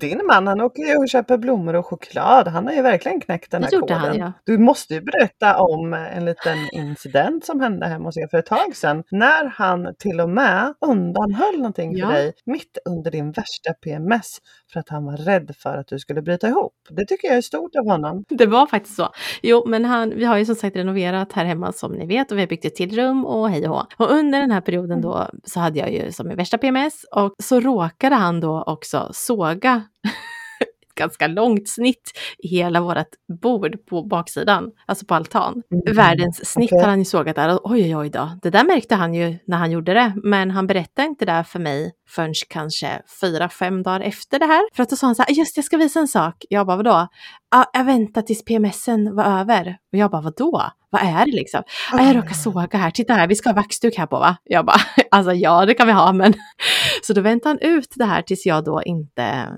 Din man han åker ju och köper blommor och choklad. Han har ju verkligen knäckt den Det här gjorde koden. han, ja. Du måste ju berätta om en liten incident som hände hemma hos er för ett tag sedan. När han till och med undanhöll någonting Ja. för dig mitt under din värsta PMS för att han var rädd för att du skulle bryta ihop. Det tycker jag är stort av honom. Det var faktiskt så. Jo, men han, vi har ju som sagt renoverat här hemma som ni vet och vi har byggt ett till rum och hej och hå. Och under den här perioden då så hade jag ju som min värsta PMS och så råkade han då också såga ett ganska långt snitt i hela vårt bord på baksidan, alltså på altan. Mm. Världens snitt Okej. har han ju sågat där oj oj oj då. Det där märkte han ju när han gjorde det, men han berättade inte det för mig förrän kanske fyra, fem dagar efter det här. För att då sa han så här, just jag ska visa en sak. Jag bara, vadå? Ja, jag väntar tills PMSen var över. Och jag bara, vadå? Vad är det liksom? Ja, jag råkar såga här, titta här, vi ska ha vaxduk här på va? Jag bara, alltså ja det kan vi ha men. Så då väntade han ut det här tills jag då inte,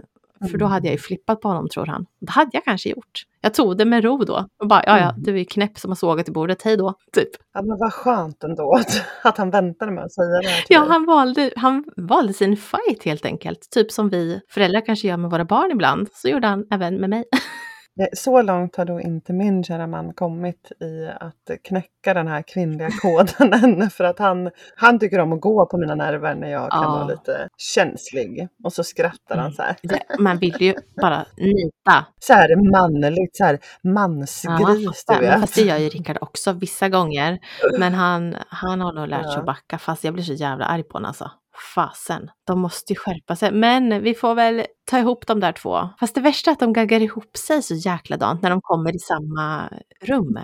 för då hade jag ju flippat på honom tror han. Det hade jag kanske gjort. Jag tog det med ro då och bara, ja ja, Mm. du är knäpp som har sågat i bordet, hej då, typ. Ja, men vad skönt ändå att, att han väntade med att säga det här Ja, dig. han valde, han valde sin fight helt enkelt. Typ som vi föräldrar kanske gör med våra barn ibland. Så gjorde han även med mig. Nej, Så långt har då inte min kära man kommit i att knäcka den här kvinnliga koden än. För att han, han tycker om att gå på mina nerver när jag kan Ja. vara lite känslig. Och så skrattar han så här. Det, man vill ju bara nita. Så här manligt, så här Ja, mansgris fattar. du Men fast det vet. gör ju Rickard också vissa gånger. Men han, han har nog lärt sig Ja. att backa. Fast jag blir så jävla arg på honom alltså. Fasen. De måste ju skärpa sig. Men vi får väl ta ihop de där två. Fast det värsta är att de gaggar ihop sig så jäkla dant när de kommer i samma rum.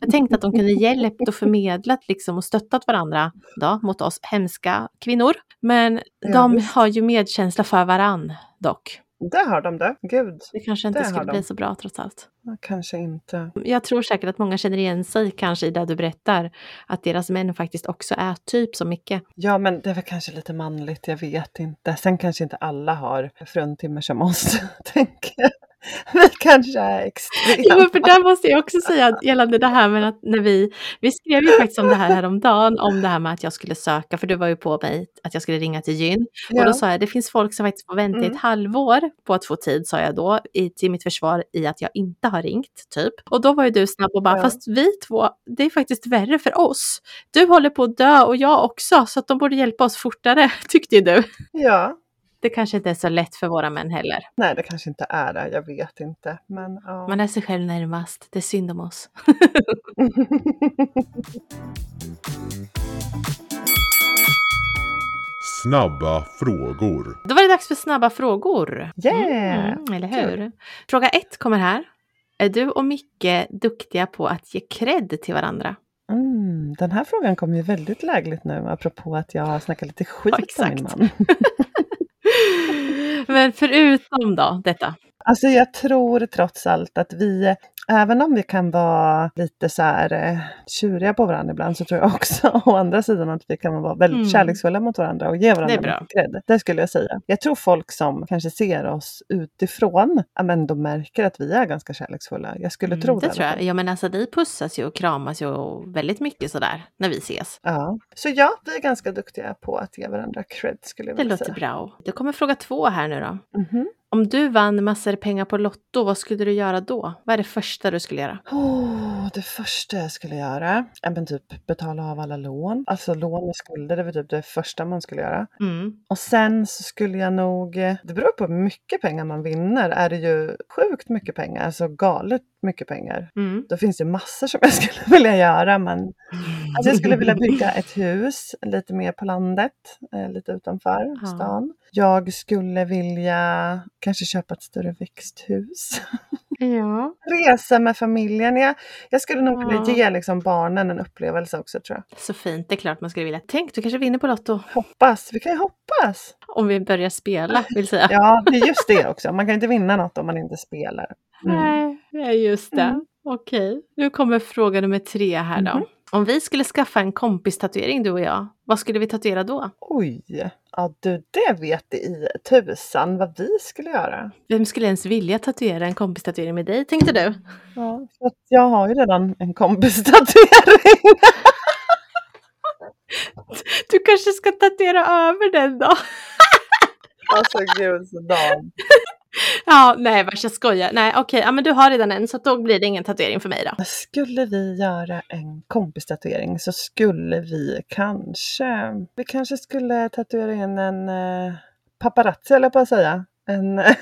Jag tänkte att de kunde hjälpt och förmedlat liksom och stöttat varandra då, mot oss hemska kvinnor. Men de har ju medkänsla för varann dock. Där har de det. Gud, Det kanske inte Det skulle de. bli så bra trots allt. kanske inte. Jag tror säkert att många känner igen sig kanske i det du berättar. Att deras män faktiskt också är typ så mycket. Ja, men det är väl kanske lite manligt. Jag vet inte. Sen kanske inte alla har fruntimmer som oss. tänker jag. Vi kanske är extrema. Ja, för där måste jag också säga gällande det här med att när vi, vi skrev ju faktiskt om det här häromdagen, om det här med att jag skulle söka, för du var ju på mig att jag skulle ringa till gyn. Och Ja. då sa jag, det finns folk som faktiskt får vänta Mm. ett halvår på att få tid, sa jag då, i, till mitt försvar i att jag inte har ringt, typ. Och då var ju du snabb och bara, Ja. fast vi två, det är faktiskt värre för oss. Du håller på att dö och jag också, så att de borde hjälpa oss fortare, tyckte ju du. ja, Det kanske inte är så lätt för våra män heller. nej det kanske inte är det. Jag vet inte. Men ja. Man är sig själv närmast, det är synd om oss. Snabba frågor. Då var det dags för snabba frågor. Yeah! Mm, eller hur? Fråga ett kommer här. Är du och Micke duktiga på att ge cred till varandra? Mm, den här frågan kommer ju väldigt lägligt nu apropå att jag har snackat lite skit Ja, om min man. Men förutom då detta. Alltså jag tror trots allt att vi, även om vi kan vara lite så här eh, tjuriga på varandra ibland, så tror jag också å andra sidan att vi kan vara väldigt Mm. kärleksfulla mot varandra och ge varandra Det mycket cred. Det skulle jag säga. Jag tror folk som kanske ser oss utifrån, men de märker att vi är ganska kärleksfulla. Jag skulle tro Mm, det. det i tror jag. Ja men alltså ni pussas ju och kramas ju väldigt mycket sådär när vi ses. Ja. Så ja, vi är ganska duktiga på att ge varandra cred skulle jag Det vilja låter säga. bra. Då kommer fråga två här nu då. Mhm. Om du vann massor pengar på Lotto, vad skulle du göra då? Vad är det första du skulle göra? Åh, det första jag skulle göra, ja, men typ betala av alla lån. Alltså lån och skulder, det väl typ det första man skulle göra. Mm. Och sen så skulle jag nog, eh, det beror på hur mycket pengar man vinner, är det ju sjukt mycket pengar, alltså galet mycket pengar. Mm. Då finns det massor som jag skulle vilja göra men alltså jag skulle vilja bygga ett hus lite mer på landet, eh, lite utanför Ja. stan. Jag skulle vilja kanske köpa ett större växthus. Ja. Resa med familjen. Jag, jag skulle nog Ja. vilja ge liksom barnen en upplevelse också tror jag. Så fint, det är klart man skulle vilja. Tänk, du kanske vinner på Lotto. Hoppas, vi kan ju hoppas. Om vi börjar spela, vill säga. Ja, det är just det också. Man kan inte vinna något om man inte spelar. Mm. Nej, just det. Mm. Okej, nu kommer fråga nummer tre här då. Mhm. Om vi skulle skaffa en kompistatuering du och jag, vad skulle vi tatuera då? Oj, ja du det vet i tusan vad vi skulle göra. Vem skulle ens vilja tatuera en kompistatuering med dig, tänkte du? Ja, för att jag har ju redan en kompistatuering. Du kanske ska tatuera över den då? alltså gud så dam. Ja, nej vars jag skojar. Nej okej, ja, men du har redan en så då blir det ingen tatuering för mig då. Skulle vi göra en kompistatuering så skulle vi kanske, vi kanske skulle tatuera in en eh, paparazzi eller på att säga. En,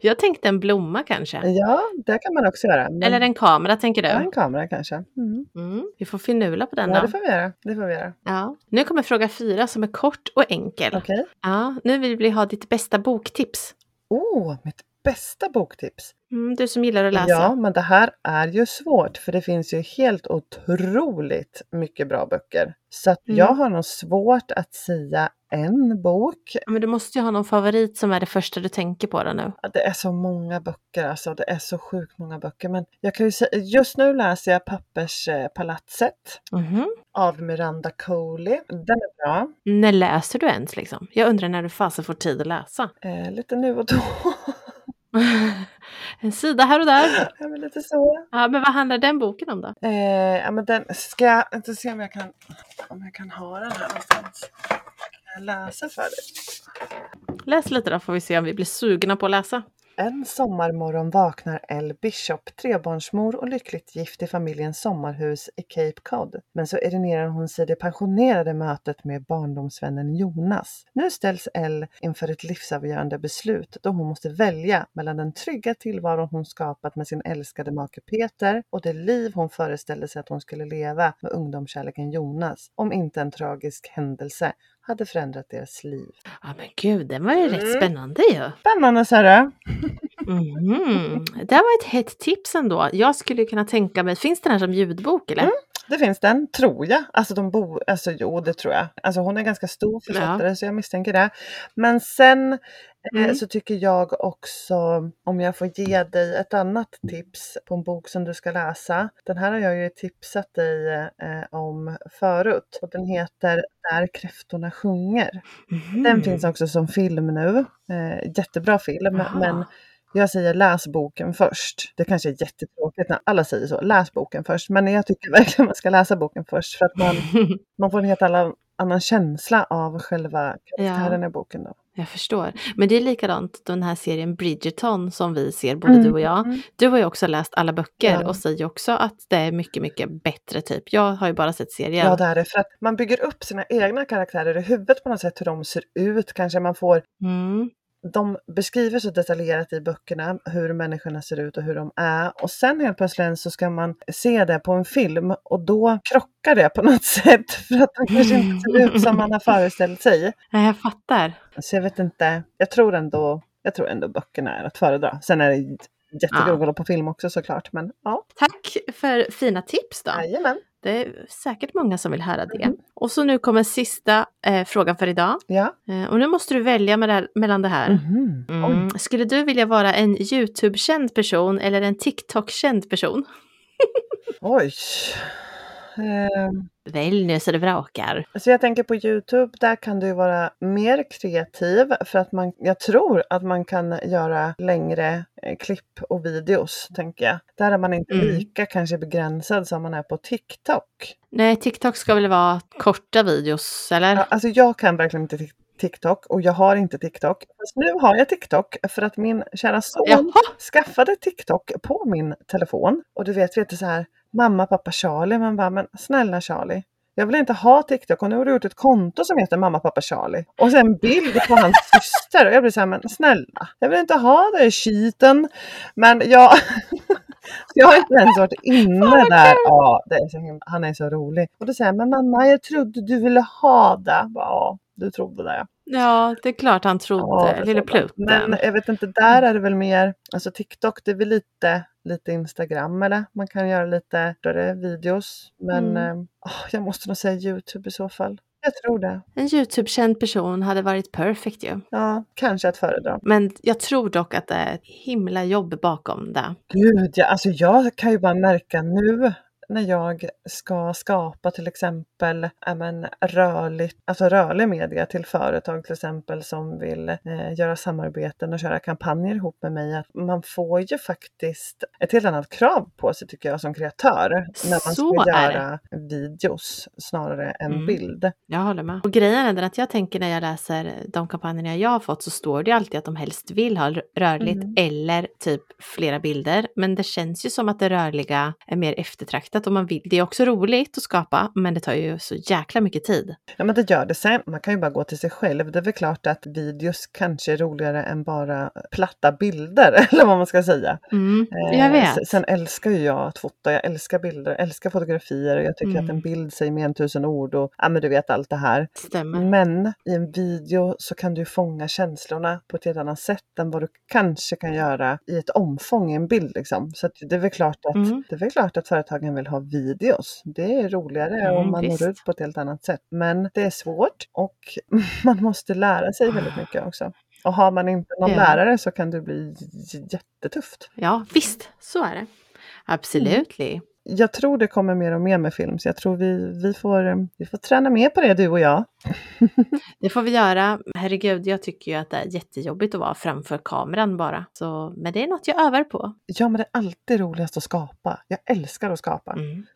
Jag tänkte en blomma kanske. ja, det kan man också göra. Men- Eller en kamera tänker ja, du? en kamera kanske. Mm. Mm, vi får finula på den Ja, då. det får vi göra. Det får vi göra. Ja. Nu kommer fråga fyra som är kort och enkel. Okej. Ja, nu vill vi ha ditt bästa boktips. Oh, mitt bästa boktips. Mm, du som gillar att läsa. Ja, men det här är ju svårt för det finns ju helt otroligt mycket bra böcker. Så att Mm. jag har nog svårt att säga en bok. Men du måste ju ha någon favorit som är det första du tänker på då nu. Det är så många böcker alltså, det är så sjukt många böcker. Men jag kan ju säga, just nu läser jag Papperspalatset Mhm. av Miranda Coley. Den är bra. När läser du ens liksom? Jag undrar när du fasen får tid att läsa. Eh, lite nu och då. en sida här och där. ja, men lite så. Ja, men vad handlar den boken om då? Eh, ja, men den ska jag inte se om jag kan, om jag kan ha den här någonstans. Kan jag läsa för dig? Läs lite då får vi se om vi blir sugna på att läsa. En sommarmorgon vaknar Elle Bishop, trebarnsmor och lyckligt gift i familjens sommarhus i Cape Cod. Men så irinerar hon sig det pensionerade mötet med barndomsvännen Jonas. Nu ställs Elle inför ett livsavgörande beslut då hon måste välja mellan den trygga tillvaron hon skapat med sin älskade make Peter och det liv hon föreställde sig att hon skulle leva med ungdomskärleken Jonas om inte en tragisk händelse hade förändrat deras liv. Ja men gud, den var ju rätt Mm. spännande ju. Spännande Sara! Mhm. Det var ett hett tips ändå. Jag skulle kunna tänka mig, finns den här som ljudbok eller? Mm. Det finns den, tror jag. Alltså de bor, alltså jo det tror jag. Alltså hon är ganska stor författare så jag misstänker det. Men sen eh, Mm. så tycker jag också, om jag får ge dig ett annat tips på en bok som du ska läsa. Den här har jag ju tipsat dig eh, om förut och den heter Där kräftorna sjunger. Den Mhm. finns också som film nu. Eh, jättebra film Aha. men jag säger läs boken först. Det kanske är jättetråkigt när alla säger så. Läs boken först. Men jag tycker verkligen man ska läsa boken först för att man, man får en helt annan, annan känsla av själva karaktären i boken. Då. Jag förstår. Men det är likadant den här serien Bridgerton som vi ser, både du och jag. Mm. Du har ju också läst alla böcker Ja. och säger också att det är mycket, mycket bättre typ. Jag har ju bara sett serien. Ja, det är det. För att man bygger upp sina egna karaktärer i huvudet på något sätt, hur de ser ut. Kanske man får Mm. De beskriver så detaljerat i böckerna hur människorna ser ut och hur de är. Och sen helt plötsligt så ska man se det på en film och då krockar det på något sätt. För att de kanske inte ser ut som man har föreställt sig. Nej, jag fattar. Så jag vet inte. Jag tror ändå, jag tror ändå böckerna är att föredra. Sen är det jättekul att kolla på film också såklart. Men ja, Tack för fina tips då. jajamän. Det är säkert många som vill höra det. Mhm. Och så nu kommer sista eh, frågan för idag. Ja. Eh, och nu måste du välja med det här, mellan det här. Mhm. Mm. Oj. Skulle du vilja vara en YouTube-känd person eller en TikTok-känd person? Oj. Ehm, Välj nu så det vrakar. Så jag tänker på Youtube, där kan du vara mer kreativ för att man, jag tror att man kan göra längre eh, klipp och videos, tänker jag. Där är man inte Mm. lika kanske begränsad som man är på TikTok. Nej, TikTok ska väl vara korta videos, eller? Ja, Alltså jag kan verkligen inte Tik- TikTok och jag har inte TikTok. Fast nu har jag TikTok för att min kära son Jaha, skaffade TikTok på min telefon. Och du vet, vet du så här, mamma, pappa, Charlie. Man bara, men snälla Charlie. Jag vill inte ha TikTok och nu har du gjort ett konto som heter mamma, pappa, Charlie. Och sen bild på hans syster. Och jag blir så här, men snälla. Jag vill inte ha det skiten. Men jag, jag har inte ens varit inne där. Ja, är så han är så rolig. Och då säger jag, men mamma, jag trodde du ville ha det. Bara, Ja, du trodde det. ja, det är klart han trodde. Ja, Lille. Plutten. Men jag vet inte, där är det väl mer, alltså TikTok det är väl lite, lite Instagram eller man kan göra lite större videos. Men Mm. eh, jag måste nog säga Youtube i så fall. Jag tror det. En YouTube-känd person hade varit perfekt ju. Ja, kanske att föredra. Men jag tror dock att det är ett himla jobb bakom det. Gud, ja, alltså jag kan ju bara märka nu när jag ska skapa till exempel men, rörligt, alltså rörlig media till företag till exempel som vill eh, göra samarbeten och köra kampanjer ihop med mig. Att man får ju faktiskt ett helt annat krav på sig tycker jag som kreatör när man Så ska det. göra videos snarare än Mm. bild. Jag håller med. Och grejen är den att jag tänker när jag läser de kampanjerna jag har fått så står det alltid att de helst vill ha rörligt Mm. eller typ flera bilder. Men det känns ju som att det rörliga är mer eftertraktat och man vill. Det är också roligt att skapa men det tar ju så jäkla mycket tid. Ja men det gör det. Sen, man kan ju bara gå till sig själv. Det är väl klart att videos kanske är roligare än bara platta bilder eller vad man ska säga. Mm, Eh, jag vet. s- Sen älskar ju jag att fota, jag älskar bilder, jag älskar fotografier och jag tycker Mm. att en bild säger mer än tusen ord och ja men du vet allt det här. Stämmer. Men i en video så kan du fånga känslorna på ett helt annat sätt än vad du kanske kan göra i ett omfång i en bild liksom. Så det är väl klart att, Mm. det är klart att företagen vill ha videos. Det är roligare Mm, om man visst. når ut på ett helt annat sätt. Men det är svårt och man måste lära sig väldigt mycket också. Och har man inte någon Ja. lärare så kan det bli jättetufft. Ja, visst, så är det. Absolut. Jag tror det kommer mer och mer med film, så jag tror vi, vi, får, vi får träna mer på det du och jag. Det får vi göra. Herregud, jag tycker ju att det är jättejobbigt att vara framför kameran bara. Så, men det är något jag övar på. Ja, men det är alltid roligast att skapa. Jag älskar att skapa. Mm.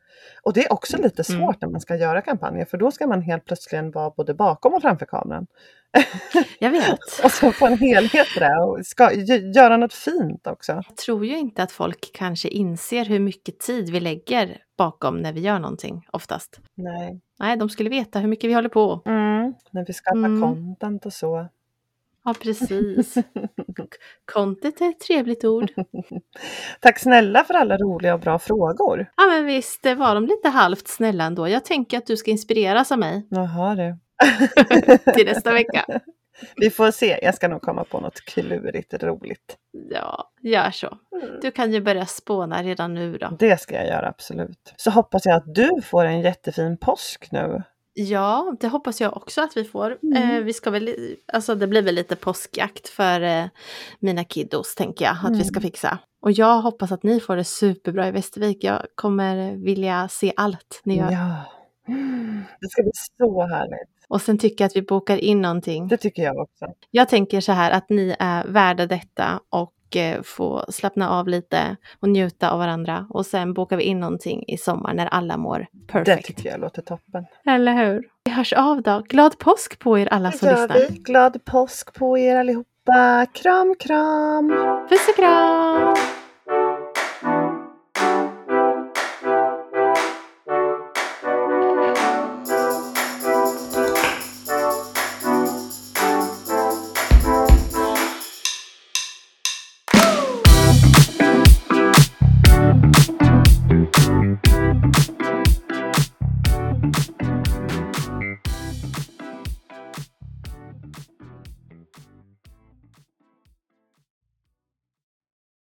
Och det är också lite svårt Mm. när man ska göra kampanjer, för då ska man helt plötsligt vara både bakom och framför kameran. Jag vet. Och så få en helhet i det och ska, gö- göra något fint också. Jag tror ju inte att folk kanske inser hur mycket tid vi lägger bakom när vi gör någonting oftast. Nej. Nej, de skulle veta hur mycket vi håller på. Mm. När vi skapar Mm. content och så. Ja, precis. Content är ett trevligt ord. Tack snälla för alla roliga och bra frågor. Ja, men visst var de lite halvt snälla ändå. Jag tänker att du ska inspireras av mig Jaha du. till nästa vecka. Vi får se, jag ska nog komma på något klurigt roligt. Ja, gör så. Du kan ju börja spåna redan nu då. Det ska jag göra absolut. Så hoppas jag att du får en jättefin påsk nu. Ja, det hoppas jag också att vi får. Mm. Eh, vi ska väl, alltså det blir väl lite påskjakt för eh, mina kiddos tänker jag att vi ska Mm. fixa. Och jag hoppas att ni får det superbra i Västervik. Jag kommer vilja se allt ni gör. Ja. Mm, Det ska bli så härligt. Och sen tycker jag att vi bokar in någonting. Det tycker jag också. Jag tänker så här att ni är värda detta och eh, få slappna av lite och njuta av varandra. Och sen bokar vi in någonting i sommar när alla mår Det perfekt. tycker jag låter toppen. Eller hur? Vi hörs av då. Glad påsk på er alla som Det lyssnar. vi. Glad påsk på er allihopa. Kram, kram! Puss och kram!